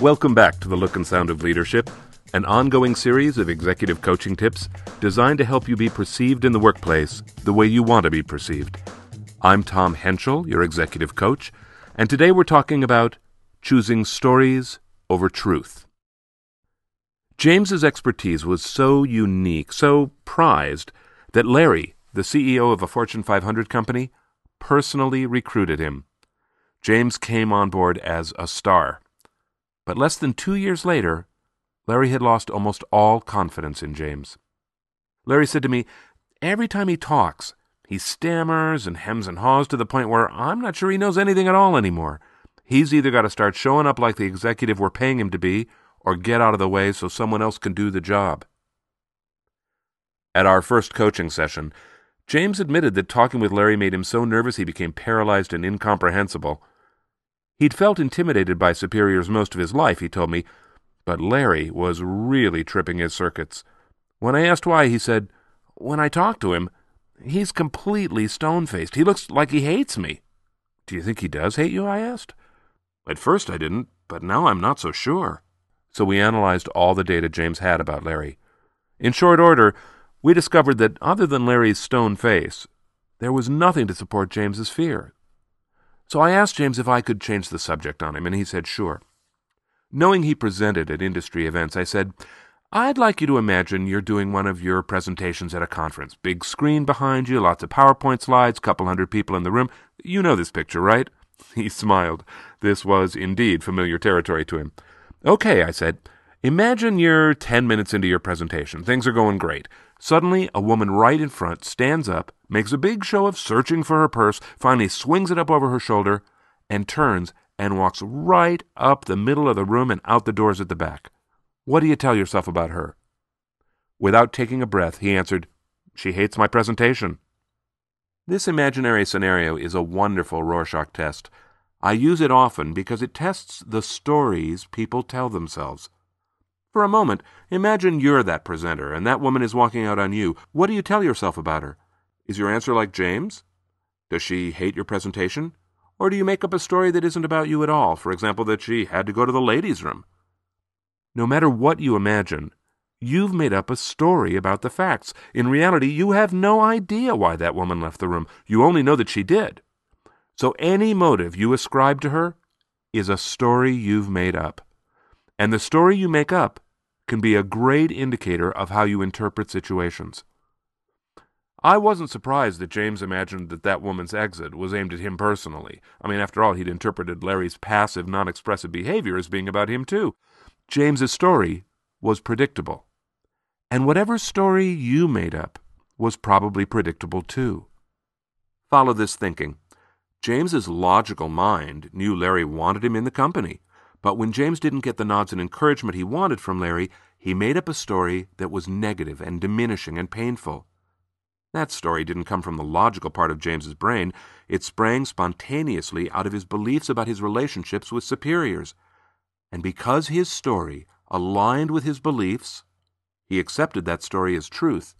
Welcome back to the Look and Sound of Leadership, an ongoing series of executive coaching tips designed to help you be perceived in the workplace the way you want to be perceived. I'm Tom Henschel, your executive coach, and today we're talking about choosing stories over truth. James's expertise was so unique, so prized, that Larry, the CEO of a Fortune 500 company, personally recruited him. James came on board as a star. But less than two years later, Larry had lost almost all confidence in James. Larry said to me, Every time he talks, he stammers and hems and haws to the point where I'm not sure he knows anything at all anymore. He's either got to start showing up like the executive we're paying him to be, or get out of the way so someone else can do the job. At our first coaching session, James admitted that talking with Larry made him so nervous he became paralyzed and incomprehensible. He'd felt intimidated by superiors most of his life, he told me, but Larry was really tripping his circuits. When I asked why, he said, When I talk to him, he's completely stone faced. He looks like he hates me. Do you think he does hate you? I asked. At first I didn't, but now I'm not so sure. So we analyzed all the data James had about Larry. In short order, we discovered that other than Larry's stone face, there was nothing to support James's fear. So I asked James if I could change the subject on him, and he said sure. Knowing he presented at industry events, I said, I'd like you to imagine you're doing one of your presentations at a conference. Big screen behind you, lots of PowerPoint slides, couple hundred people in the room. You know this picture, right? He smiled. This was indeed familiar territory to him. Okay, I said. Imagine you're ten minutes into your presentation. Things are going great. Suddenly, a woman right in front stands up, makes a big show of searching for her purse, finally swings it up over her shoulder, and turns and walks right up the middle of the room and out the doors at the back. What do you tell yourself about her? Without taking a breath, he answered, She hates my presentation. This imaginary scenario is a wonderful Rorschach test. I use it often because it tests the stories people tell themselves. For a moment, imagine you're that presenter and that woman is walking out on you. What do you tell yourself about her? Is your answer like James? Does she hate your presentation? Or do you make up a story that isn't about you at all? For example, that she had to go to the ladies' room. No matter what you imagine, you've made up a story about the facts. In reality, you have no idea why that woman left the room. You only know that she did. So any motive you ascribe to her is a story you've made up. And the story you make up can be a great indicator of how you interpret situations. I wasn't surprised that James imagined that that woman's exit was aimed at him personally. I mean, after all, he'd interpreted Larry's passive, non expressive behavior as being about him, too. James's story was predictable. And whatever story you made up was probably predictable, too. Follow this thinking. James's logical mind knew Larry wanted him in the company. But when James didn't get the nods and encouragement he wanted from Larry, he made up a story that was negative and diminishing and painful. That story didn't come from the logical part of James's brain. It sprang spontaneously out of his beliefs about his relationships with superiors. And because his story aligned with his beliefs, he accepted that story as truth.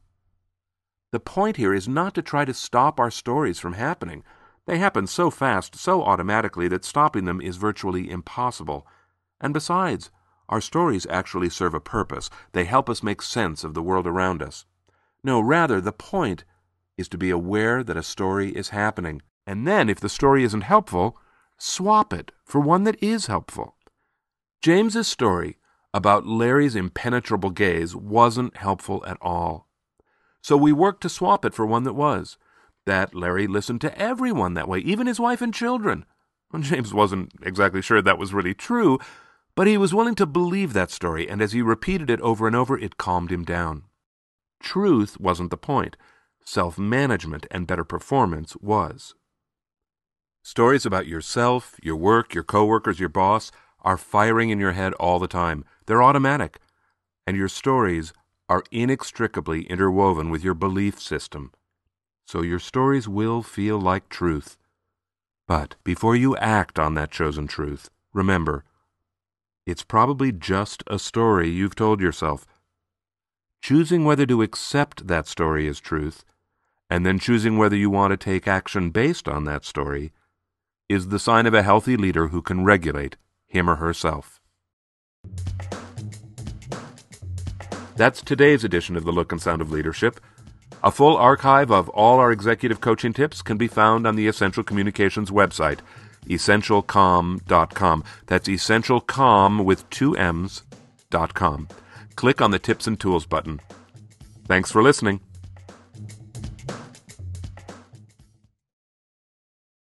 The point here is not to try to stop our stories from happening. They happen so fast, so automatically, that stopping them is virtually impossible. And besides, our stories actually serve a purpose. They help us make sense of the world around us. No, rather, the point is to be aware that a story is happening. And then, if the story isn't helpful, swap it for one that is helpful. James's story about Larry's impenetrable gaze wasn't helpful at all. So we worked to swap it for one that was that Larry listened to everyone that way, even his wife and children. James wasn't exactly sure that was really true, but he was willing to believe that story, and as he repeated it over and over, it calmed him down. Truth wasn't the point. Self management and better performance was. Stories about yourself, your work, your coworkers, your boss are firing in your head all the time. They're automatic. And your stories are inextricably interwoven with your belief system so your stories will feel like truth. But before you act on that chosen truth, remember, it's probably just a story you've told yourself. Choosing whether to accept that story as truth, and then choosing whether you want to take action based on that story, is the sign of a healthy leader who can regulate him or herself. That's today's edition of The Look and Sound of Leadership. A full archive of all our executive coaching tips can be found on the Essential Communications website, essentialcomm.com. That's essentialcomm with two M's dot com. Click on the Tips and Tools button. Thanks for listening.